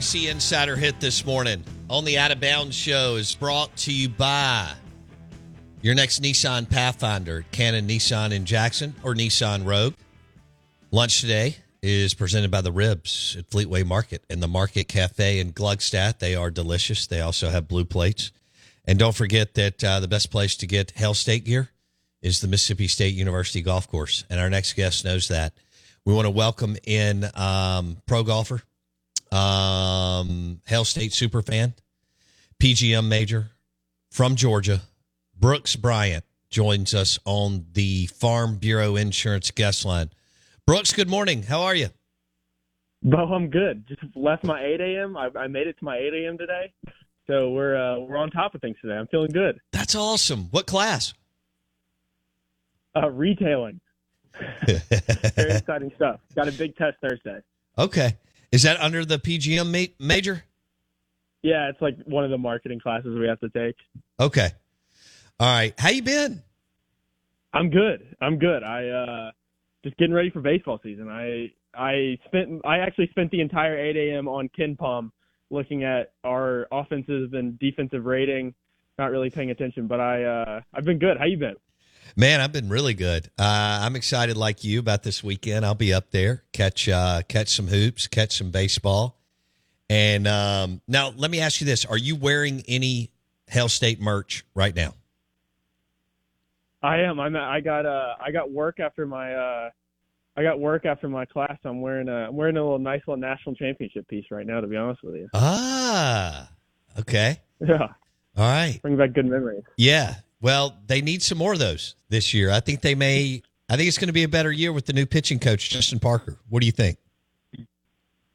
SEC Insider Hit this morning on the Out of Bounds Show is brought to you by your next Nissan Pathfinder, Cannon Nissan in Jackson or Nissan Rogue. Lunch today is presented by the Ribs at Fleetway Market and the Market Cafe in Gluckstadt. They are delicious. They also have blue plates. And don't forget that uh, the best place to get Hail State gear is the Mississippi State University Golf Course. And our next guest knows that. We want to welcome in um, pro golfer, um, Hail State super fan, PGM major from Georgia, Brooks Bryant joins us on the Farm Bureau Insurance guest line. Brooks, good morning. How are you? Bo, I'm good. Just left my 8 a.m. I, I made it to my 8 a.m. today, so we're uh, we're on top of things today. I'm feeling good. That's awesome. What class? Uh, retailing. Very exciting stuff. Got a big test Thursday. Okay. Is that under the PGM ma- major? Yeah, it's like one of the marketing classes we have to take. Okay. All right. How you been? I'm good. I'm good. I uh just getting ready for baseball season. I I spent I actually spent the entire 8 a.m. on KenPom looking at our offensive and defensive rating. Not really paying attention, but I uh I've been good. How you been? Man, I've been really good. Uh, I'm excited, like you, about this weekend. I'll be up there, catch uh, catch some hoops, catch some baseball. And um, now, let me ask you this: Are you wearing any Hail State merch right now? I am. I'm. I got. Uh. I got work after my. Uh. I got work after my class. I'm wearing a. I'm wearing a little nice little national championship piece right now. To be honest with you. Ah. Okay. Yeah. All right. Bring back good memories. Yeah. Well, they need some more of those this year. I think they may. I think it's going to be a better year with the new pitching coach, Justin Parker. What do you think?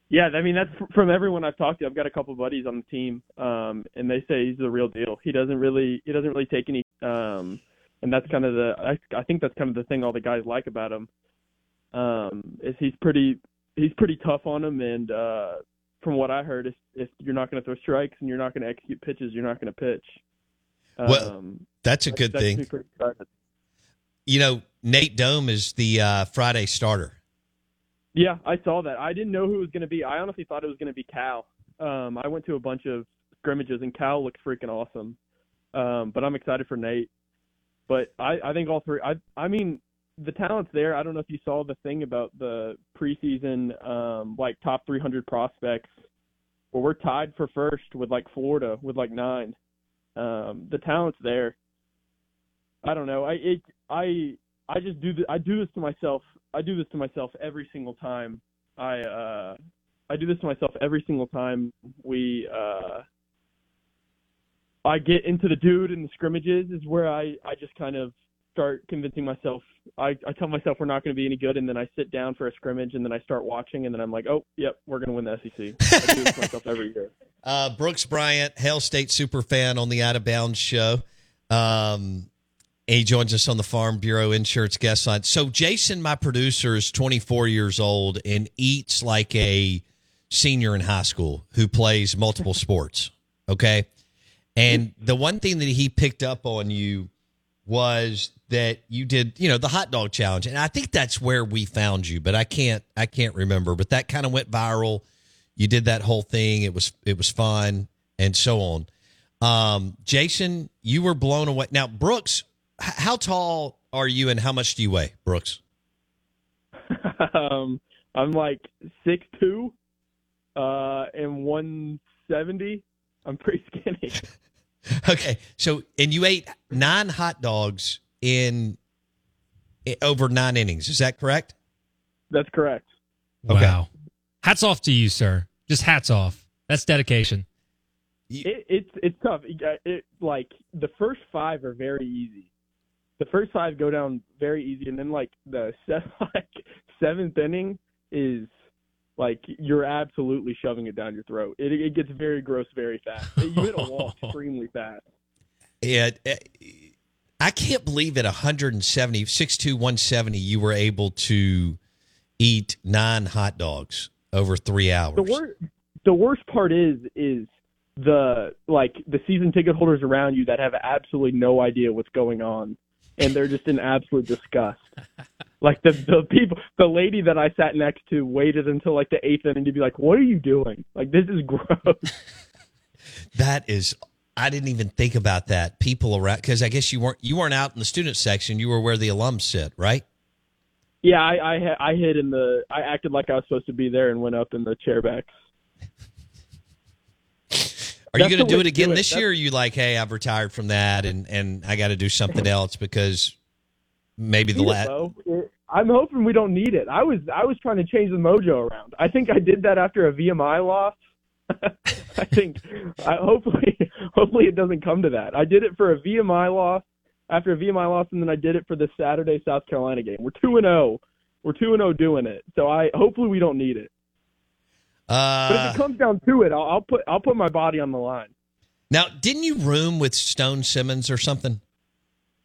Yeah, I mean that's from everyone I've talked to. I've got a couple buddies on the team, um, and they say he's the real deal. He doesn't really. He doesn't really take any. Um, and that's kind of the. I, I think that's kind of the thing all the guys like about him. Um, is he's pretty. He's pretty tough on them, and uh, from what I heard, if, if you're not going to throw strikes and you're not going to execute pitches, you're not going to pitch. Well, Um, That's a good that gets me thing. You know, Nate Dohm is the uh, Friday starter. Yeah, I saw that. I didn't know who it was going to be. I honestly thought it was going to be Khal. Um, I went to a bunch of scrimmages and Khal looked freaking awesome. Um, but I'm excited for Nate. But I, I think all three. I, I mean, the talent's there. I don't know if you saw the thing about the preseason, um, like top 300 prospects. Well, we're tied for first with like Florida with like nine. Um, the talent's there. I don't know. I it I I just do th- I do this to myself. I do this to myself every single time. I uh I do this to myself every single time we uh I get into the dude in the scrimmages is where I I just kind of start convincing myself I, I tell myself we're not going to be any good and then I sit down for a scrimmage and then I start watching and then I'm like, "Oh, yep, we're going to win the SEC." I do this myself every year. Uh, Brooks Bryant, Hail State super fan on the Out of Bounds show. Um, he joins us on the Farm Bureau Insurance guest line. So Jason, my producer, is 24 years old and eats like a senior in high school who plays multiple sports. Okay. And the one thing that he picked up on you was that you did, you know, the hot dog challenge. And I think that's where we found you, but I can't I can't remember. But that kind of went viral. You did that whole thing. It was it was fun and so on. Um, Jason, you were blown away. Now, Brooks, h- how tall are you and how much do you weigh, Brooks? um, I'm like six two, uh, and one seventy. I'm pretty skinny. Okay, so and you ate nine hot dogs in, i over nine innings. Is that correct? That's correct. Okay. Wow. Hats off to you, sir. Just hats off. That's dedication. It, it's it's tough. It, it like the first five are very easy. The first five go down very easy, and then like the se- like seventh inning is like you're absolutely shoving it down your throat. It it gets very gross very fast. You hit a wall extremely fast. Yeah, uh, I can't believe at 170, 6'2", 170, you were able to eat nine hot dogs over three hours. The worst the worst part is is the like the season ticket holders around you that have absolutely no idea what's going on and they're just in absolute disgust. Like the the people the lady that I sat next to waited until like the eighth inning to be like, What are you doing? Like this is gross. That is, I didn't even think about that. People around, because I guess you weren't you weren't out in the student section. You were where the alums sit, right? yeah, I I, I hid in the I acted like I was supposed to be there and went up in the chair backs. Are you going to do it again do it. this That's- year? Or are you like, hey, I've retired from that, and and I got to do something else because maybe the last. I'm hoping we don't need it. I was I was trying to change the mojo around. I think I did that after a VMI loss. I think I, hopefully hopefully it doesn't come to that. I did it for a VMI loss after a VMI loss, and then I did it for the Saturday South Carolina game. We're two and zero. We're two and zero doing it. So I hopefully we don't need it. Uh, But if it comes down to it, I'll, I'll put I'll put my body on the line. now, didn't you room with Stone Simmons or something?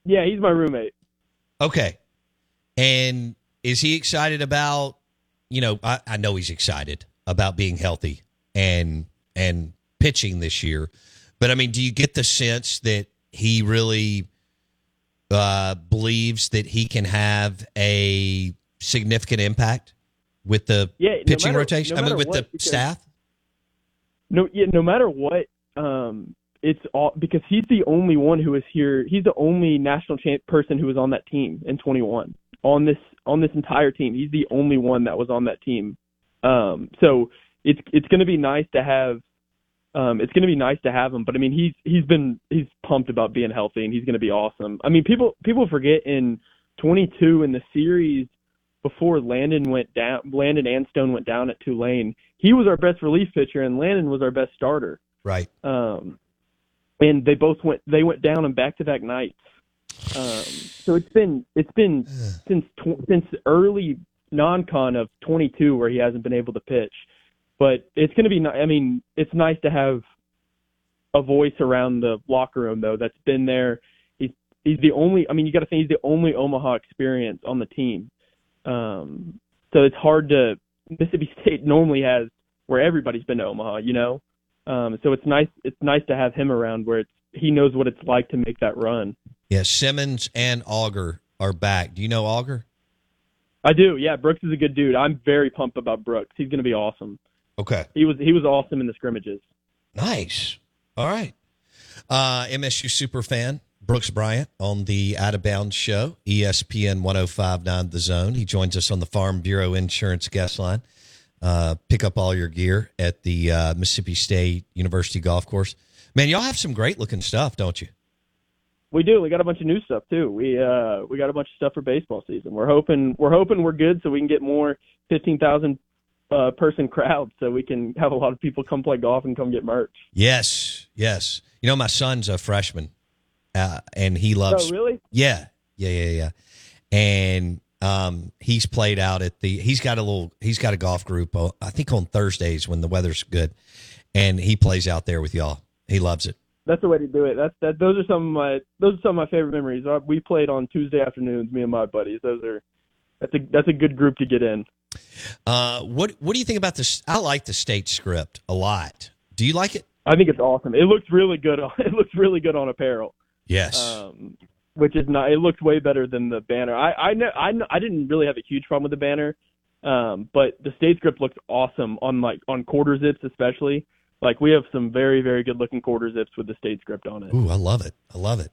Yeah, he's my roommate. Okay. And is he excited about, you know, I, I know he's excited about being healthy and and pitching this year. But I mean, do you get the sense that he really uh, believes that he can have a significant impact with the Yeah, no pitching matter- rotation? no I mean, with what, the because- staff? No, yeah, no matter what, um, it's all because he's the only one who is here. He's the only national champ person who was on that team in 21 on this on this entire team. He's the only one that was on that team. Um, so it's it's going to be nice to have. Um, it's going to be nice to have him, but I mean, he's he's been he's pumped about being healthy, and he's going to be awesome. I mean, people people forget in 22 in the series before Landon went down, Landon and Stone went down at Tulane. He was our best relief pitcher, and Landon was our best starter. Right. Um, and they both went they went down in back to back nights. Um, so it's been it's been since tw- since early non-con of 22 where he hasn't been able to pitch. But it's going to be I mean it's nice to have a voice around the locker room though that's been there. He's he's the only I mean you got to think he's the only Omaha experience on the team. Um, so it's hard to Mississippi State normally has where everybody's been to Omaha, you know. Um, so it's nice it's nice to have him around where it's, he knows what it's like to make that run. Yeah, Simmons and Auger are back. Do you know Auger? I do. Yeah, Brooks is a good dude. I'm very pumped about Brooks. He's going to be awesome. Okay. He was he was awesome in the scrimmages. Nice. All right. Uh, MSU super fan Brooks Bryant on the Out of Bounds show, ESPN 1059 The Zone. He joins us on the Farm Bureau Insurance guest line. Uh, pick up all your gear at the uh, Mississippi State University Golf Course. Man, y'all have some great looking stuff, don't you? We do. We got a bunch of new stuff too. We uh we got a bunch of stuff for baseball season. We're hoping we're hoping we're good so we can get more fifteen thousand uh, person crowd so we can have a lot of people come play golf and come get merch. Yes, yes. You know, my son's a freshman, uh, and he loves. Oh, really? Yeah, yeah, yeah, yeah. And um, he's played out at the. He's got a little. He's got a golf group. uh, I think on Thursdays when the weather's good, and he plays out there with y'all. He loves it. That's the way to do it. That's that. Those are some of my those are some of my favorite memories. Uh, We played on Tuesday afternoons, me and my buddies. Those are that's a that's a good group to get in. Uh, what What do you think about this? I like the state script a lot. Do you like it? I think it's awesome. It looks really good. On, it looks really good on apparel. Yes. um, which is not. It looks way better than the banner. I I know I know, I didn't really have a huge problem with the banner, um, but the state script looks awesome on like on quarter zips especially. Like we have some very very good looking quarter zips with the state script on it. Ooh, I love it. I love it.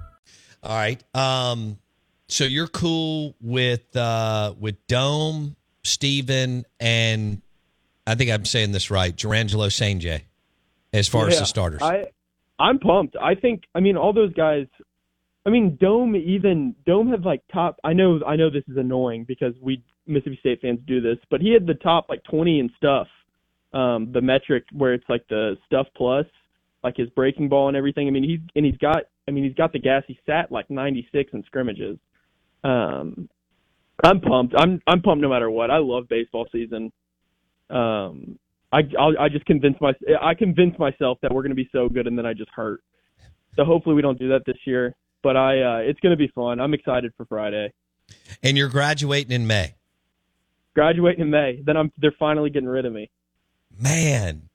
All right. Um, so you're cool with uh, with Dohm, Stephen, and I think I'm saying this right, Jurrangelo Cijntje, as far as the starters. I I'm pumped. I think I mean all those guys. I mean Dohm even Dohm had like top. I know I know this is annoying because we Mississippi State fans do this, but he had the top like 20 and stuff. Um, the metric where it's like the stuff plus, like his breaking ball and everything. I mean he's and he's got. I mean he's got the gas. He sat like 96 in scrimmages. Um, I'm pumped. I'm I'm pumped no matter what. I love baseball season. Um, I I'll, I just convince my I convince myself that we're going to be so good, and then I just hurt. So hopefully we don't do that this year. But I uh, it's going to be fun. I'm excited for Friday. and you're graduating in May. Graduating in May, then I'm they're finally getting rid of me. Man,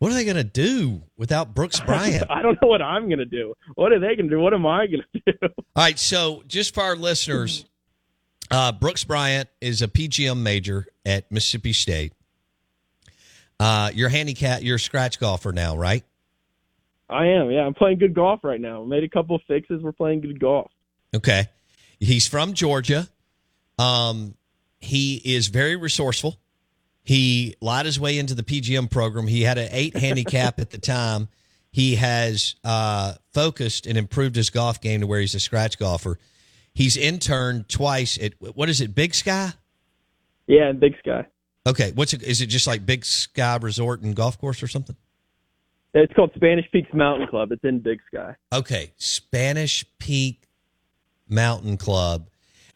what are they going to do without Brooks Bryant? I don't know what I'm going to do. What are they going to do? What am I going to do? All right, so just for our listeners, uh, Brooks Bryant is a PGM major at Mississippi State. Uh, you're handicap, you're a scratch golfer now, right? I am. Yeah, I'm playing good golf right now. Made a couple of fixes. We're playing good golf. Okay. He's from Georgia. Um, he is very resourceful. He lied his way into the PGM program. He had an eight handicap at the time. He has uh, focused and improved his golf game to where he's a scratch golfer. He's interned twice at what is it, Big Sky? Yeah, Big Sky. Okay, what's it? Is it just like Big Sky Resort and Golf Course or something? It's called Spanish Peaks Mountain Club. It's in Big Sky. Okay, Spanish Peak Mountain Club,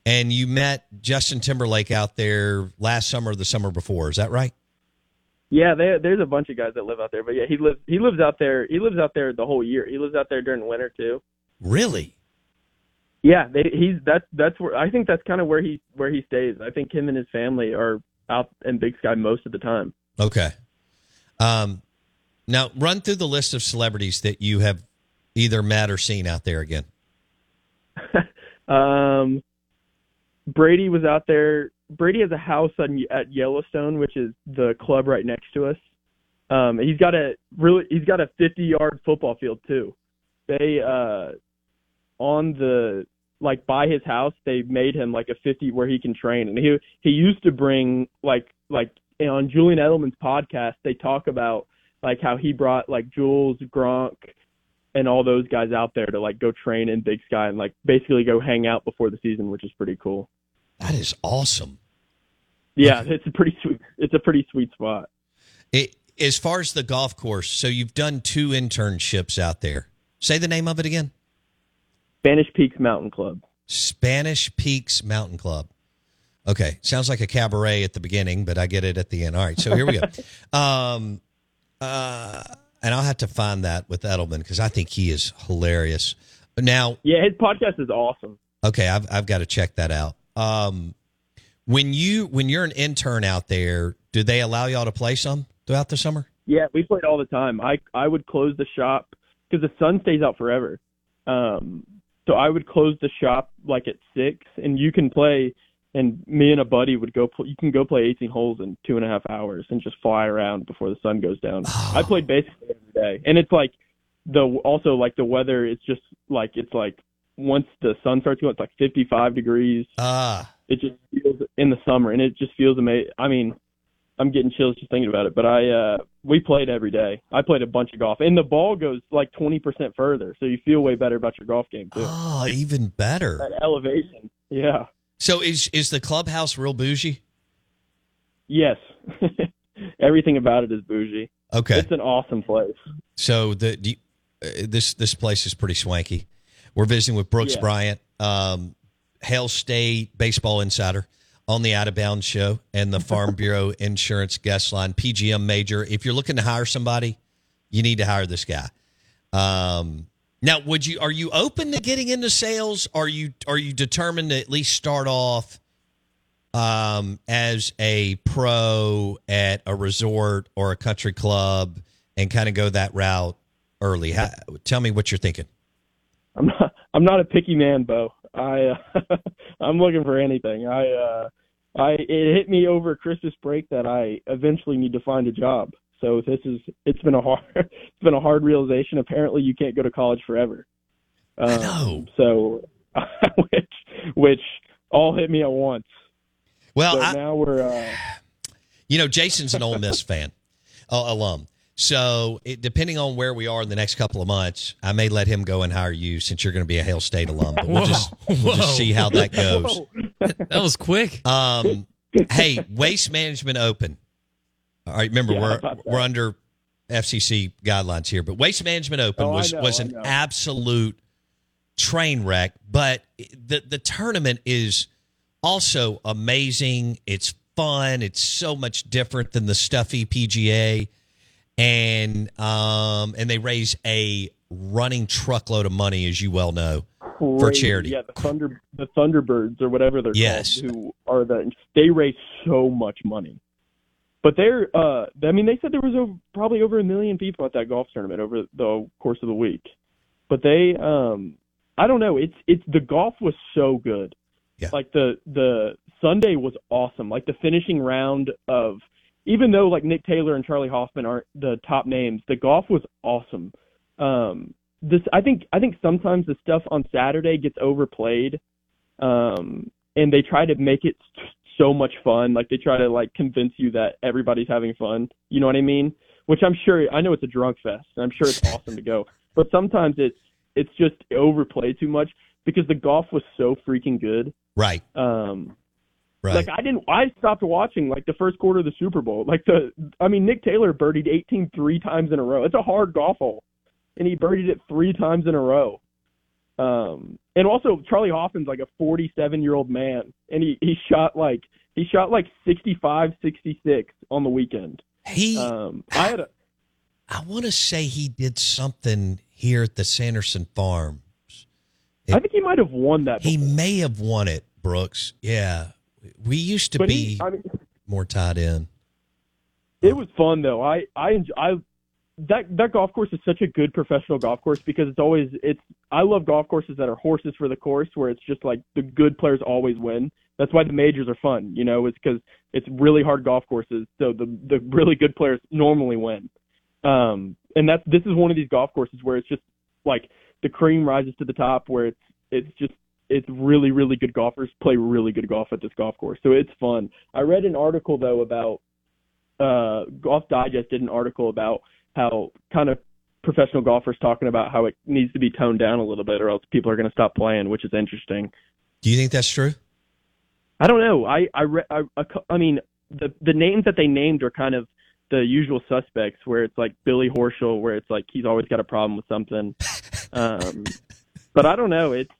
and you met Justin Timberlake out there last summer or the summer before. Is that right? Yeah, they, there's a bunch of guys that live out there. But yeah, he lives he lives out there. He lives out there the whole year. He lives out there during winter too. Really? Yeah, they, he's that's that's where I think that's kind of where he where he stays. I think him and his family are out in Big Sky most of the time. Okay. Um, now run through the list of celebrities that you have either met or seen out there again. Um, Brady was out there. Brady has a house on, at Yellowstone, which is the club right next to us. Um, he's got a really he's got a 50 yard football field too. They uh on the like by his house they made him like a 50 where he can train and he he used to bring like like on Julian Edelman's podcast they talk about like how he brought like Jules Gronk and all those guys out there to like go train in Big Sky and like basically go hang out before the season, which is pretty cool. That is awesome. Yeah, it's a pretty sweet. It's a pretty sweet spot. It, as far as the golf course, so you've done two internships out there. Say the name of it again. Spanish Peaks Mountain Club. Spanish Peaks Mountain Club. Okay, sounds like a cabaret at the beginning, but I get it at the end. All right, so here we go. um, uh, and I'll have to find that with Edelman because I think he is hilarious. Now, Yeah, his podcast is awesome. Okay, I've I've got to check that out. Um, when you when you're an intern out there, do they allow y'all to play some throughout the summer? Yeah, we played all the time. I I would close the shop because the sun stays out forever. Um, so I would close the shop like at six, and you can play. And me and a buddy would go. Pl- you can go play 18 holes in two and a half hours and just fly around before the sun goes down. I played basically every day, and it's like the also like the weather. It's just like it's like once the sun starts going, it's like 55 degrees. Ah, It just feels in the summer, and it just feels amazing. I mean, I'm getting chills just thinking about it. But I uh we played every day. I played a bunch of golf, and the ball goes like 20% further, so you feel way better about your golf game too. oh, even better. That elevation, yeah, So is is the clubhouse real bougie? yes. Everything about it is bougie. Okay, It's an awesome place. so the do you- uh, this this place is pretty swanky. We're visiting with Brooks Yeah. Bryant, um, Hail State baseball insider on the Out of Bounds show and the Farm Bureau Insurance guest line, PGM major. If you're looking to hire somebody, you need to hire this guy. Um, now, would you are you open to getting into sales? Are you are you determined to at least start off um, as a pro at a resort or a country club and kind of go that route early? How, tell me what you're thinking. I'm not I'm not a picky man, Bo. I uh, I'm looking for anything. I uh I it hit me over Christmas break that I eventually need to find a job. So this is it's been a hard it's been a hard realization. Apparently you can't go to college forever. Um, I know. So which which all hit me at once. Well, So I, now we're uh you know, Jason's an Ole Miss fan, uh, alum. So, it, depending on where we are in the next couple of months, I may let him go and hire you since you're going to be a Hail State alum. But we'll Whoa, just we'll just see how that goes. That was quick. Um, hey, Waste Management Open. All right, remember Yeah, we're we're under FCC guidelines here, but Waste Management Open Oh, was know, was an absolute train wreck. But the the tournament is also amazing. It's fun. It's so much different than the stuffy PGA, and um and they raise a running truckload of money, as you well know. For charity. Yeah, the Thunder the Thunderbirds or whatever they're Yes. called, who are the they raise so much money. But they're uh I mean they said there was over, probably over a million people at that golf tournament over the course of the week. But they um I don't know, it's it's the golf was so good. Yeah. Like the the Sunday was awesome. Like the finishing round of even though like Nick Taylor and Charley Hoffman aren't the top names, the golf was awesome. Um this I think I think sometimes the stuff on Saturday gets overplayed, um, and they try to make it so much fun. Like they try to like convince you that everybody's having fun. You know what I mean? Which I'm sure I know it's a drunk fest, and I'm sure it's awesome to go. But sometimes it's it's just overplayed too much because the golf was so freaking good. Right, Um, right. like I didn't, I stopped watching like the first quarter of the Super Bowl. Like the, I mean, Nick Taylor birdied 18 three times in a row. It's a hard golf hole, and he birdied it three times in a row. Um, and also Charley Hoffman's like a 47 year old man, and he he shot like he shot like 65, 66 on the weekend. he Um, I had a I want to say he did something here at the Sanderson Farms. I think he might have won that. He may have won it, Brooks. Yeah. We used to but be he, I mean, more tied in. It was fun though. I I I that that golf course is such a good professional golf course because it's always it's I love golf courses that are horses for the course where it's just like the good players always win. That's why the majors are fun, you know, it's because it's really hard golf courses, so the the really good players normally win. Um, and that's this is one of these golf courses where it's just like the cream rises to the top, where it's it's just it's really really good golfers play really good golf at this golf course, so it's fun. I read an article though about uh, Golf Digest did an article about how kind of professional golfers talking about how it needs to be toned down a little bit, or else people are going to stop playing, which is interesting. Do you think that's true? I don't know. I I re- I, I, I mean the the names that they named are kind of the usual suspects, where it's like Billy Horschel, where it's like he's always got a problem with something. Um, but I don't know. It's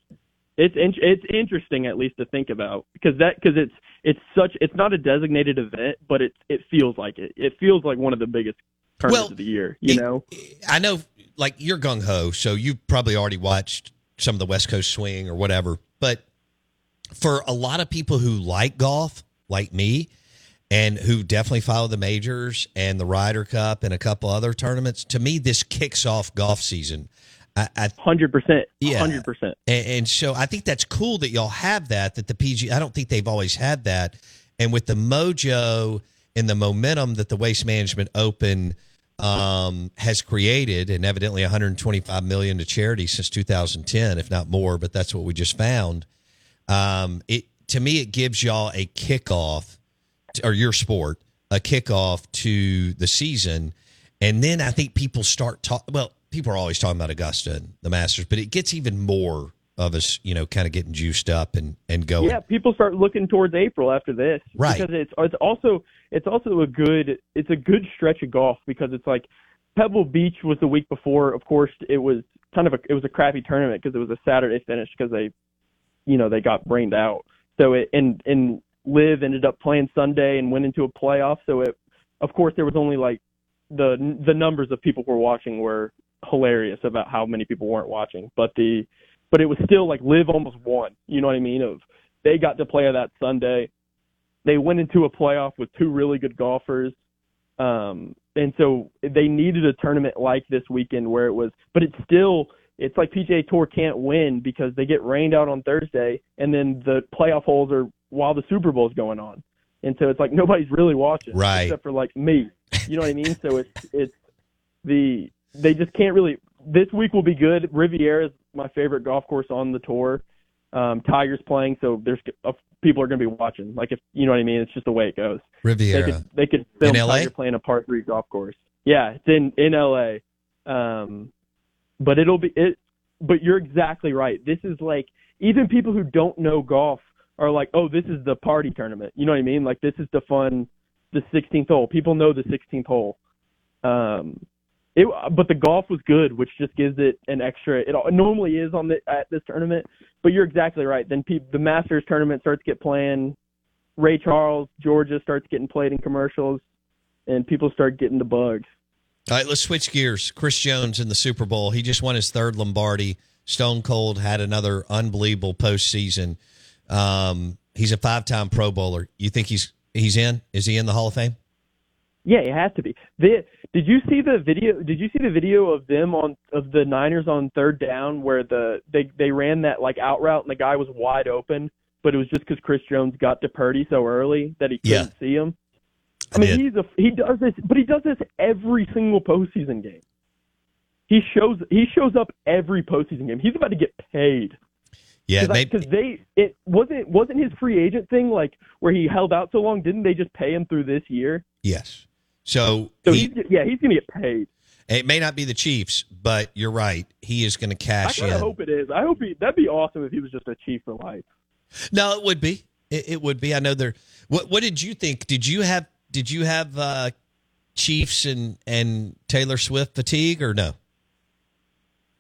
it's in, it's interesting at least to think about because that because it's it's such it's not a designated event, but it it feels like it. It feels like one of the biggest Well, of the year. You It- know. I know, like, you're gung ho, so you've probably already watched some of the West Coast swing or whatever. But for a lot of people who like golf, like me, and who definitely follow the majors and the Ryder Cup and a couple other tournaments, to me, this kicks off golf season. Hundred percent. Yeah. Hundred percent. and, and so I think that's cool that y'all have that. That the PG, I don't think they've always had that. And with the mojo and the momentum that the Waste Management Open um, has created, and evidently 125 million to charity since 2010, if not more. But that's what we just found. Um, it to me, it gives y'all a kickoff, or your sport a kickoff to the season, and then I think people start talk. Well, people are always talking about Augusta and the Masters, but it gets even more of us, you know, kind of getting juiced up and and going. Yeah, people start looking towards April after this, Right. Because it's it's also it's also a good it's a good stretch of golf because it's like Pebble Beach was the week before. Of course, it was kind of a it was a crappy tournament because it was a Saturday finish because they, you know, they got brained out. So it and and LIV ended up playing Sunday and went into a playoff. So it, of course, there was only like the the numbers of people who were watching were hilarious about how many people weren't watching, but the but it was still like LIV almost won. You know what I mean? Of they got to play that Sunday. They went into a playoff with two really good golfers. Um, and so they needed a tournament like this weekend where it was, but it's still, it's like PGA Tour can't win because they get rained out on Thursday and then the playoff holes are while the Super Bowl's going on. And so it's like nobody's really watching, Right. Except for like me, you know what I mean? So it's it's the they just can't really. This week will be good. Riviera is my favorite golf course on the tour. Um, Tiger's playing, so there's uh, people are going to be watching. Like if you know what I mean, it's just the way it goes. They Riviera. could they could film In LA? Tiger playing a par three golf course. Yeah, it's in in LA. Um, but it'll be it. But you're exactly right. This is like even people who don't know golf are like, oh, this is the party tournament. You know what I mean? Like this is the fun, the 16th hole. People know the 16th hole. Um, it but the golf was good, which just gives it an extra. It normally is on the at this tournament, but you're exactly right. Then peop the Masters tournament starts to get playing. Ray Charles, Georgia starts getting played in commercials, and people start getting the bugs. All right, let's switch gears. Chris Jones in the Super Bowl. He just won his third Lombardi. Stone Cold had another unbelievable postseason. Um, he's a five-time Pro Bowler. You think he's he's in? Is he in the Hall of Fame? Yeah, it has to be. The, did you see the video? Did you see the video of them on of the Niners on third down where the they they ran that like out route and the guy was wide open, but it was just because Chris Jones got to Purdy so early that he couldn't Yeah. see him. I I mean, did. he's a he does this, but he does this every single postseason game. He shows he shows up every postseason game. He's about to get paid Yeah, because they it wasn't wasn't his free agent thing like where he held out so long. Didn't they just pay him through this year? yes. So, So he, he's, yeah, he's gonna get paid. it may not be the Chiefs, but you're right. He is going to cash kind in. of hope it is. I hope he. That'd be awesome if he was just a chief for life. No, it would be. It, it would be. I know there. What What did you think? Did you have Did you have uh, Chiefs and and Taylor Swift fatigue or no?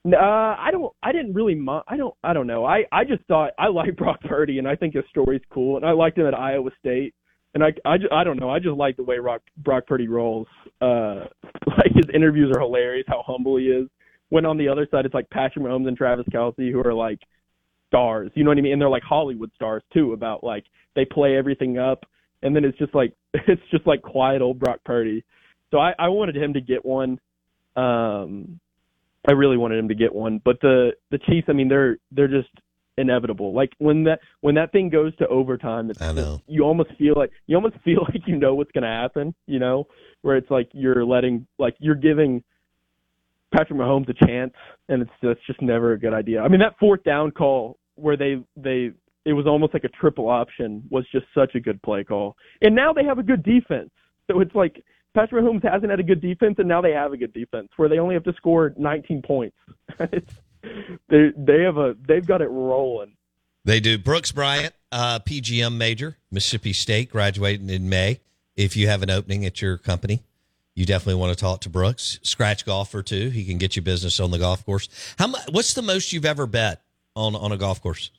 Uh, I don't. I didn't really. I don't. I don't know. I. I just thought I like Brock Purdy, and I think his story's cool, and I liked him at Iowa State, and I. I. I don't know. I just like the way Brock Brock Purdy rolls. Uh, like his interviews are hilarious. How humble he is. When on the other side, it's like Patrick Mahomes and Travis Kelce, who are like stars. You know what I mean? And they're like Hollywood stars too. About like they play everything up, and then it's just like it's just like quiet old Brock Purdy. So I. I wanted him to get one. Um, I really wanted him to get one, but the the Chiefs, I mean, they're they're just inevitable. Like when that when that thing goes to overtime, it's I know. you almost feel like you almost feel like you know what's going to happen. You know, where it's like you're letting like you're giving Patrick Mahomes a chance, and it's that's just never a good idea. I mean, that fourth down call where they they it was almost like a triple option was just such a good play call, and now they have a good defense. So it's like Patrick Mahomes hasn't had a good defense, and now they have a good defense where they only have to score 19 points. it's, they they have a they've got it rolling. They do. Brooks Bryant, uh, PGM major, Mississippi State, graduating in May. If you have an opening at your company, you definitely want to talk to Brooks. Scratch golfer too. He can get you business on the golf course. How much? What's the most you've ever bet on on a golf course?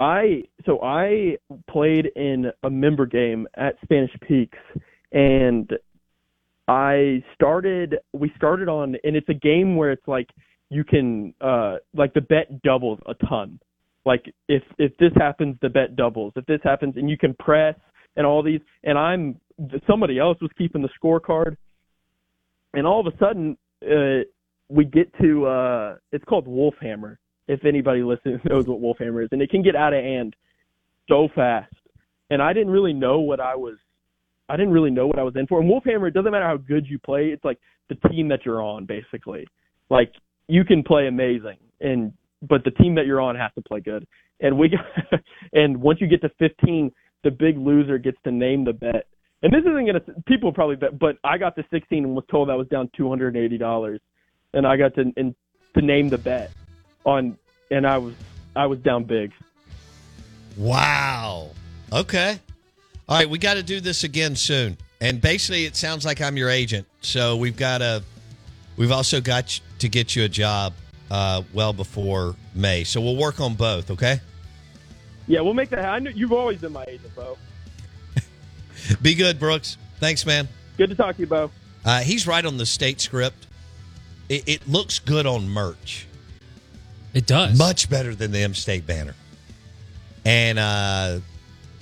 I so I played in a member game at Spanish Peaks and I started we started on and it's a game where it's like you can uh like the bet doubles a ton. Like if if this happens, the bet doubles. If this happens, and you can press and all these, and I'm somebody else was keeping the scorecard, and all of a sudden uh, we get to uh, it's called Wolfhammer. If anybody listens knows what Wolfhammer is, and it can get out of hand so fast. And I didn't really know what I was. I didn't really know what I was in for. And Wolfhammer, it doesn't matter how good you play. It's like the team that you're on, basically. Like you can play amazing, and but the team that you're on has to play good. And we and once you get to 15, the big loser gets to name the bet. And this isn't gonna people probably bet, but I got to 16 and was told that was down 280 dollars, and I got to and to name the bet on, and I was I was down big. Wow. Okay. All right, we got to do this again soon. And basically, it sounds like I'm your agent. So we've got to. We've also got to get you a job uh, well before May. So we'll work on both. Okay. Yeah, we'll make that. I know you've always been my agent, Bo. Be good, Brooks. Thanks, man. Good to talk to you, Bo. Uh, he's right on the state script. It, it looks good on merch. It does. Much better than the M State banner. And uh,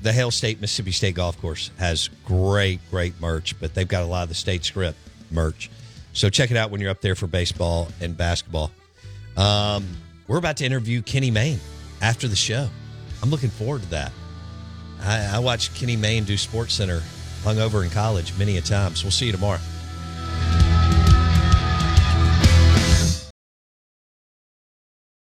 the Hail State Mississippi State Golf Course has great, great merch, but they've got a lot of the state script merch. So check it out when you're up there for baseball and basketball. Um, we're about to interview Kenny Mayne after the show. I'm looking forward to that. I, I watched Kenny Mayne do Sports Center hungover in college many a times. We'll see you tomorrow.